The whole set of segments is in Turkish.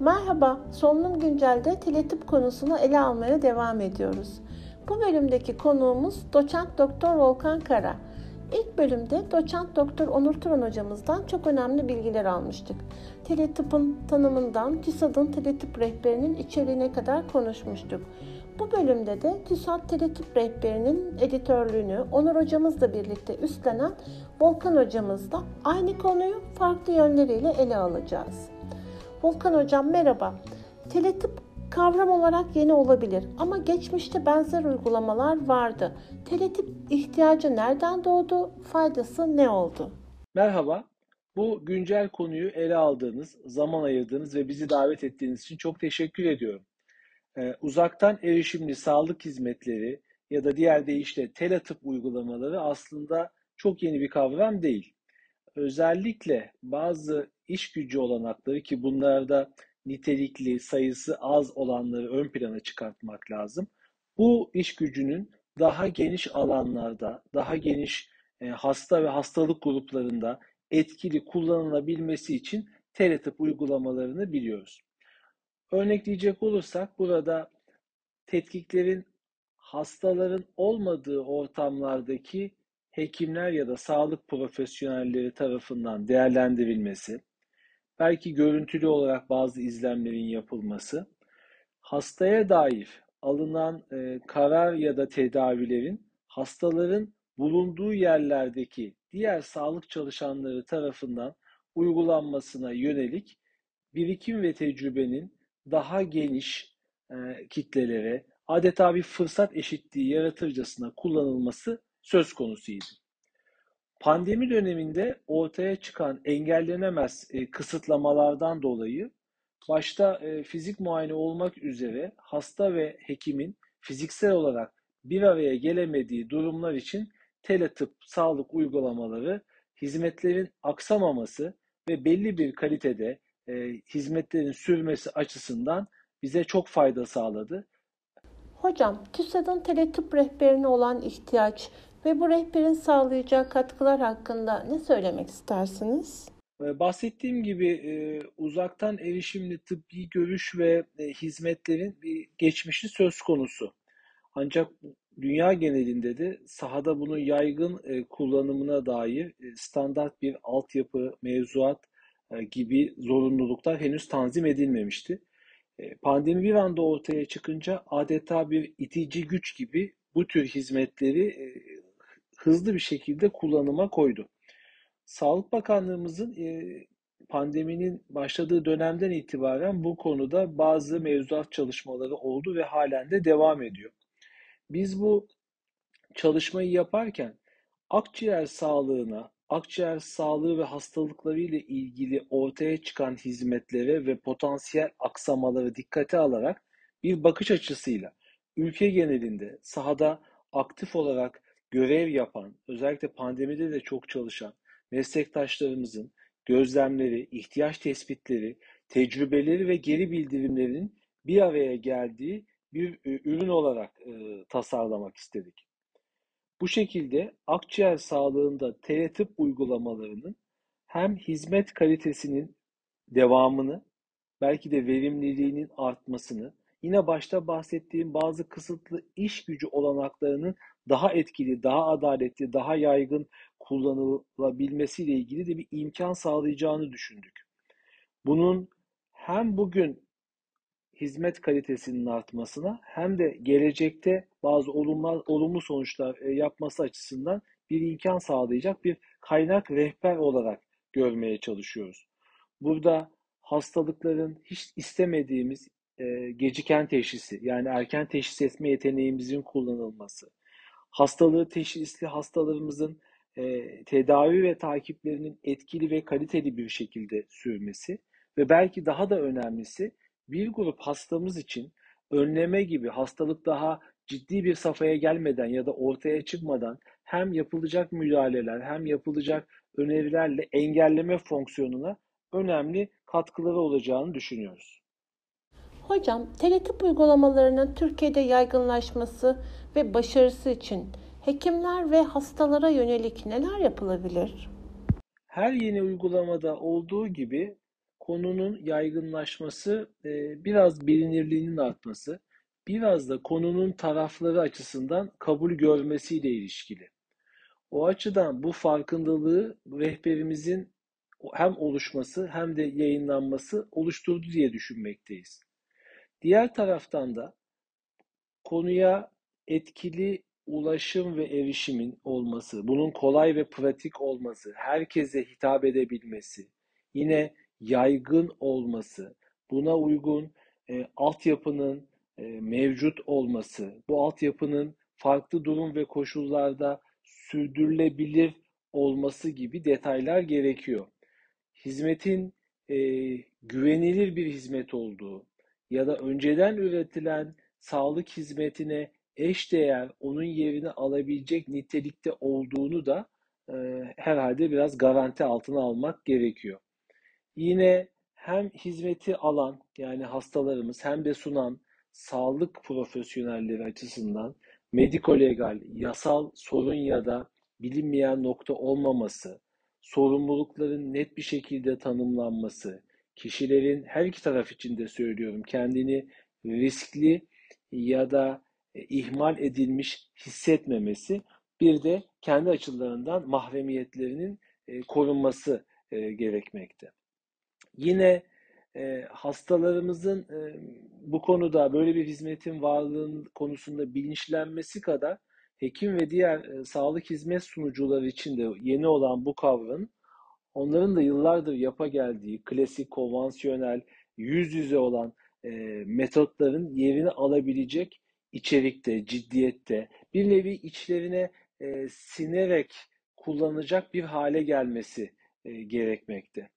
Merhaba, Solunum Güncel'de teletip konusunu ele almaya devam ediyoruz. Bu bölümdeki konuğumuz doçent doktor Volkan Kara. İlk bölümde doçent doktor Onur Turan hocamızdan çok önemli bilgiler almıştık. Teletipin tanımından TÜSAD'ın teletip rehberinin içeriğine kadar konuşmuştuk. Bu bölümde de TÜSAD Teletip Rehberi'nin editörlüğünü Onur hocamızla birlikte üstlenen Volkan hocamızla aynı konuyu farklı yönleriyle ele alacağız. Volkan hocam merhaba. Teletip kavram olarak yeni olabilir ama geçmişte benzer uygulamalar vardı. Teletip ihtiyacı nereden doğdu, faydası ne oldu? Merhaba. Bu güncel konuyu ele aldığınız, zaman ayırdığınız ve bizi davet ettiğiniz için çok teşekkür ediyorum. Ee, uzaktan erişimli sağlık hizmetleri ya da diğer deyişle teletıp uygulamaları aslında çok yeni bir kavram değil. Özellikle bazı iş gücü olanakları ki bunlarda nitelikli, sayısı az olanları ön plana çıkartmak lazım. Bu iş gücünün daha geniş alanlarda, daha geniş e, hasta ve hastalık gruplarında etkili kullanılabilmesi için teletıp uygulamalarını biliyoruz. Örnekleyecek olursak burada tetkiklerin hastaların olmadığı ortamlardaki hekimler ya da sağlık profesyonelleri tarafından değerlendirilmesi, belki görüntülü olarak bazı izlemlerin yapılması, hastaya dair alınan e, karar ya da tedavilerin hastaların bulunduğu yerlerdeki diğer sağlık çalışanları tarafından uygulanmasına yönelik birikim ve tecrübenin daha geniş e, kitlelere adeta bir fırsat eşitliği yaratırcasına kullanılması söz konusuydu. Pandemi döneminde ortaya çıkan engellenemez e, kısıtlamalardan dolayı başta e, fizik muayene olmak üzere hasta ve hekimin fiziksel olarak bir araya gelemediği durumlar için teletıp sağlık uygulamaları hizmetlerin aksamaması ve belli bir kalitede e, hizmetlerin sürmesi açısından bize çok fayda sağladı. Hocam, TÜSAD'ın teletıp rehberine olan ihtiyaç ve bu rehberin sağlayacağı katkılar hakkında ne söylemek istersiniz? Ee, bahsettiğim gibi e, uzaktan erişimli tıbbi görüş ve e, hizmetlerin bir geçmişi söz konusu. Ancak dünya genelinde de sahada bunun yaygın e, kullanımına dair standart bir altyapı, mevzuat gibi zorunluluklar henüz tanzim edilmemişti. Pandemi bir anda ortaya çıkınca adeta bir itici güç gibi bu tür hizmetleri hızlı bir şekilde kullanıma koydu. Sağlık Bakanlığımızın pandeminin başladığı dönemden itibaren bu konuda bazı mevzuat çalışmaları oldu ve halen de devam ediyor. Biz bu çalışmayı yaparken akciğer sağlığına, akciğer sağlığı ve hastalıkları ile ilgili ortaya çıkan hizmetlere ve potansiyel aksamaları dikkate alarak bir bakış açısıyla ülke genelinde sahada aktif olarak görev yapan, özellikle pandemide de çok çalışan meslektaşlarımızın gözlemleri, ihtiyaç tespitleri, tecrübeleri ve geri bildirimlerinin bir araya geldiği bir e, ürün olarak e, tasarlamak istedik. Bu şekilde akciğer sağlığında teletip uygulamalarının hem hizmet kalitesinin devamını, belki de verimliliğinin artmasını, yine başta bahsettiğim bazı kısıtlı iş gücü olanaklarının daha etkili, daha adaletli, daha yaygın kullanılabilmesiyle ilgili de bir imkan sağlayacağını düşündük. Bunun hem bugün hizmet kalitesinin artmasına hem de gelecekte bazı olumlu, olumlu sonuçlar e, yapması açısından bir imkan sağlayacak bir kaynak rehber olarak görmeye çalışıyoruz. Burada hastalıkların hiç istemediğimiz e, geciken teşhisi yani erken teşhis etme yeteneğimizin kullanılması, hastalığı teşhisli hastalarımızın e, tedavi ve takiplerinin etkili ve kaliteli bir şekilde sürmesi ve belki daha da önemlisi bir grup hastamız için önleme gibi hastalık daha ciddi bir safhaya gelmeden ya da ortaya çıkmadan hem yapılacak müdahaleler hem yapılacak önerilerle engelleme fonksiyonuna önemli katkıları olacağını düşünüyoruz. Hocam, teletip uygulamalarının Türkiye'de yaygınlaşması ve başarısı için hekimler ve hastalara yönelik neler yapılabilir? Her yeni uygulamada olduğu gibi konunun yaygınlaşması, e, biraz bilinirliğinin artması, biraz da konunun tarafları açısından kabul görmesiyle ilişkili. O açıdan bu farkındalığı rehberimizin hem oluşması hem de yayınlanması oluşturdu diye düşünmekteyiz. Diğer taraftan da konuya etkili ulaşım ve erişimin olması, bunun kolay ve pratik olması, herkese hitap edebilmesi, yine yaygın olması, buna uygun e, altyapının e, mevcut olması, bu altyapının farklı durum ve koşullarda sürdürülebilir olması gibi detaylar gerekiyor. Hizmetin e, güvenilir bir hizmet olduğu ya da önceden üretilen sağlık hizmetine eşdeğer onun yerini alabilecek nitelikte olduğunu da e, herhalde biraz garanti altına almak gerekiyor. Yine hem hizmeti alan yani hastalarımız hem de sunan sağlık profesyonelleri açısından mediko-legal, yasal sorun ya da bilinmeyen nokta olmaması, sorumlulukların net bir şekilde tanımlanması, kişilerin her iki taraf için de söylüyorum kendini riskli ya da e, ihmal edilmiş hissetmemesi bir de kendi açılarından mahremiyetlerinin e, korunması e, gerekmekte. Yine hastalarımızın bu konuda böyle bir hizmetin varlığının konusunda bilinçlenmesi kadar hekim ve diğer sağlık hizmet sunucuları için de yeni olan bu kavramın onların da yıllardır yapa geldiği klasik, konvansiyonel, yüz yüze olan metotların yerini alabilecek içerikte, ciddiyette, bir nevi içlerine e, sinerek kullanacak bir hale gelmesi e, gerekmekte.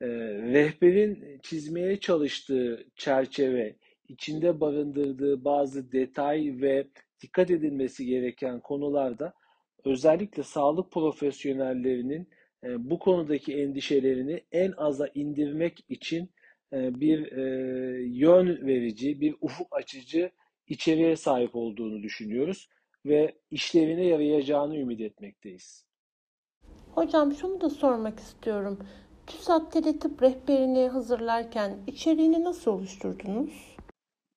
E, rehberin çizmeye çalıştığı çerçeve, içinde barındırdığı bazı detay ve dikkat edilmesi gereken konularda özellikle sağlık profesyonellerinin e, bu konudaki endişelerini en aza indirmek için e, bir e, yön verici, bir ufuk açıcı içeriğe sahip olduğunu düşünüyoruz ve işlevine yarayacağını ümit etmekteyiz. Hocam şunu da sormak istiyorum. TÜSAT Teletıp rehberini hazırlarken içeriğini nasıl oluşturdunuz?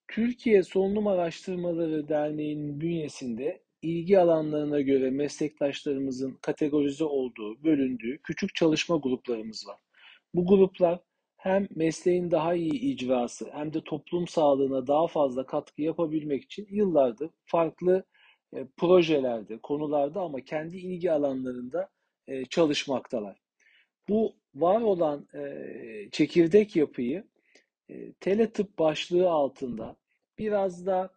Türkiye Solunum Araştırmaları Derneği'nin bünyesinde ilgi alanlarına göre meslektaşlarımızın kategorize olduğu, bölündüğü küçük çalışma gruplarımız var. Bu gruplar hem mesleğin daha iyi icrası hem de toplum sağlığına daha fazla katkı yapabilmek için yıllardır farklı e, projelerde, konularda ama kendi ilgi alanlarında e, çalışmaktalar. Bu var olan e, çekirdek yapıyı e, teletıp başlığı altında biraz da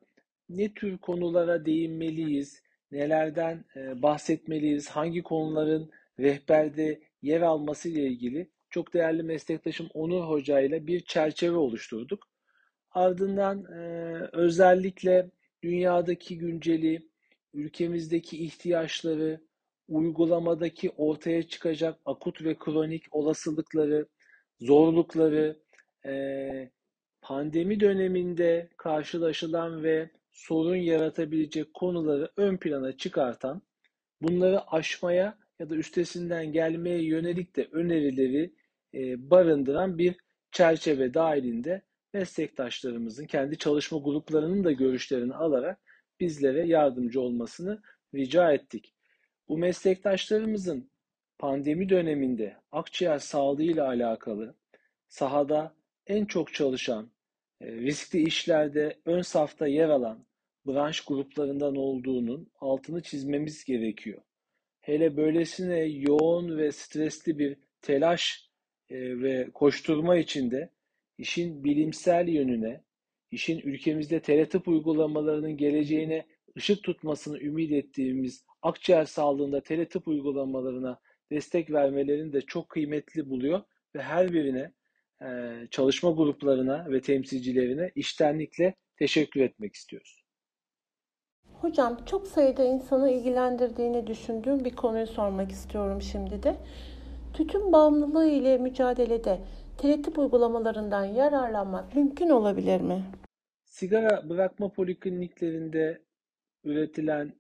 ne tür konulara değinmeliyiz, nelerden e, bahsetmeliyiz, hangi konuların rehberde yer alması ile ilgili çok değerli meslektaşım Onur Hoca ile bir çerçeve oluşturduk. Ardından e, özellikle dünyadaki günceli, ülkemizdeki ihtiyaçları, uygulamadaki ortaya çıkacak akut ve kronik olasılıkları, zorlukları, e, pandemi döneminde karşılaşılan ve sorun yaratabilecek konuları ön plana çıkartan, bunları aşmaya ya da üstesinden gelmeye yönelik de önerileri e, barındıran bir çerçeve dahilinde meslektaşlarımızın kendi çalışma gruplarının da görüşlerini alarak bizlere yardımcı olmasını rica ettik. Bu meslektaşlarımızın pandemi döneminde akciğer sağlığı alakalı sahada en çok çalışan, riskli işlerde ön safta yer alan branş gruplarından olduğunun altını çizmemiz gerekiyor. Hele böylesine yoğun ve stresli bir telaş e, ve koşturma içinde işin bilimsel yönüne, işin ülkemizde teletıp uygulamalarının geleceğine ışık tutmasını ümit ettiğimiz akciğer sağlığında teletıp uygulamalarına destek vermelerini de çok kıymetli buluyor ve her birine çalışma gruplarına ve temsilcilerine iştenlikle teşekkür etmek istiyoruz. Hocam çok sayıda insanı ilgilendirdiğini düşündüğüm bir konuyu sormak istiyorum şimdi de. Tütün bağımlılığı ile mücadelede teletip uygulamalarından yararlanmak mümkün olabilir mi? Sigara bırakma polikliniklerinde üretilen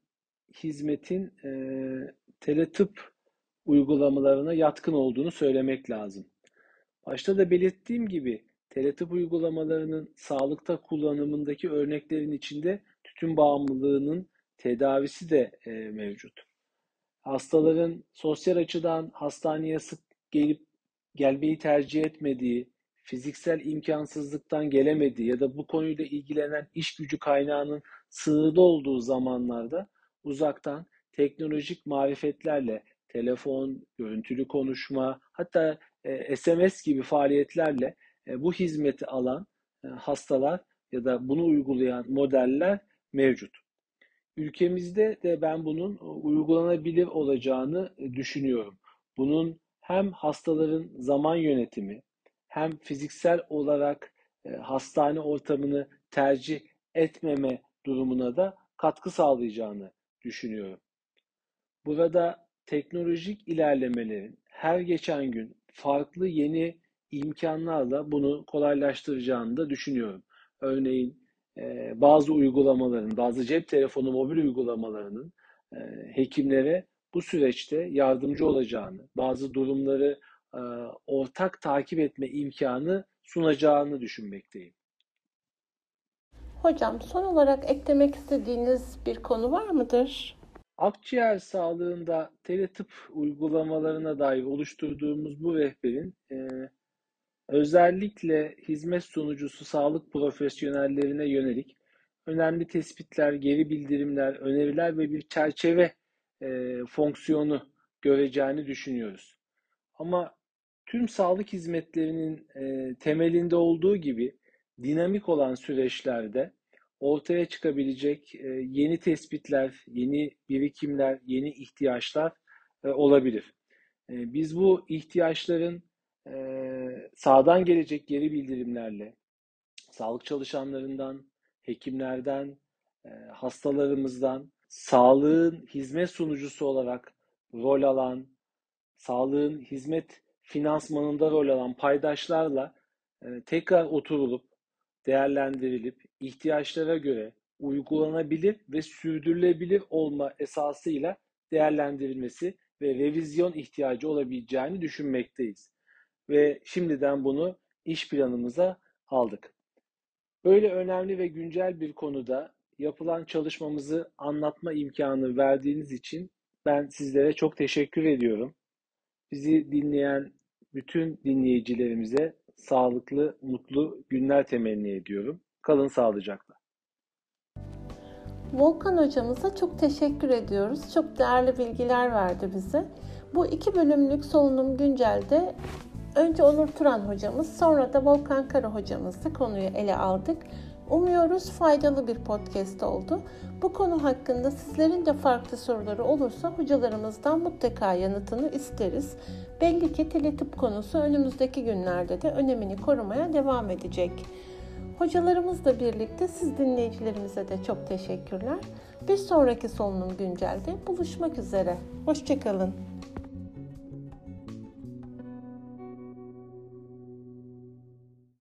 hizmetin e, teletıp uygulamalarına yatkın olduğunu söylemek lazım. Başta da belirttiğim gibi teletıp uygulamalarının sağlıkta kullanımındaki örneklerin içinde tütün bağımlılığının tedavisi de e, mevcut. Hastaların sosyal açıdan hastaneye sık gelip gelmeyi tercih etmediği, fiziksel imkansızlıktan gelemediği ya da bu konuyla ilgilenen iş gücü kaynağının sığırda olduğu zamanlarda uzaktan teknolojik marifetlerle telefon, görüntülü konuşma, hatta e, SMS gibi faaliyetlerle e, bu hizmeti alan e, hastalar ya da bunu uygulayan modeller mevcut. Ülkemizde de ben bunun uygulanabilir olacağını düşünüyorum. Bunun hem hastaların zaman yönetimi hem fiziksel olarak hastane ortamını tercih etmeme durumuna da katkı sağlayacağını düşünüyorum. Burada teknolojik ilerlemelerin her geçen gün farklı yeni imkanlarla bunu kolaylaştıracağını da düşünüyorum. Örneğin e, bazı uygulamaların, bazı cep telefonu mobil uygulamalarının e, hekimlere bu süreçte yardımcı olacağını, bazı durumları e, ortak takip etme imkanı sunacağını düşünmekteyim. Hocam son olarak eklemek istediğiniz bir konu var mıdır? Akciğer sağlığında teletıp uygulamalarına dair oluşturduğumuz bu rehberin e, özellikle hizmet sunucusu sağlık profesyonellerine yönelik önemli tespitler, geri bildirimler, öneriler ve bir çerçeve e, fonksiyonu göreceğini düşünüyoruz. Ama tüm sağlık hizmetlerinin e, temelinde olduğu gibi dinamik olan süreçlerde ortaya çıkabilecek e, yeni tespitler, yeni birikimler, yeni ihtiyaçlar e, olabilir. E, biz bu ihtiyaçların sağdan gelecek geri bildirimlerle, sağlık çalışanlarından, hekimlerden, hastalarımızdan, sağlığın hizmet sunucusu olarak rol alan, sağlığın hizmet finansmanında rol alan paydaşlarla tekrar oturulup, değerlendirilip, ihtiyaçlara göre uygulanabilir ve sürdürülebilir olma esasıyla değerlendirilmesi ve revizyon ihtiyacı olabileceğini düşünmekteyiz. Ve şimdiden bunu iş planımıza aldık. Böyle önemli ve güncel bir konuda yapılan çalışmamızı anlatma imkanı verdiğiniz için ben sizlere çok teşekkür ediyorum. Bizi dinleyen bütün dinleyicilerimize sağlıklı, mutlu günler temenni ediyorum. Kalın sağlıcakla. Volkan hocamıza çok teşekkür ediyoruz. Çok değerli bilgiler verdi bize. Bu iki bölümlük solunum güncelde önce Onur Turan hocamız sonra da Volkan Kara hocamızla konuyu ele aldık. Umuyoruz faydalı bir podcast oldu. Bu konu hakkında sizlerin de farklı soruları olursa hocalarımızdan mutlaka yanıtını isteriz. Belli ki teletip konusu önümüzdeki günlerde de önemini korumaya devam edecek. Hocalarımızla birlikte siz dinleyicilerimize de çok teşekkürler. Bir sonraki solunum güncelde buluşmak üzere. Hoşçakalın.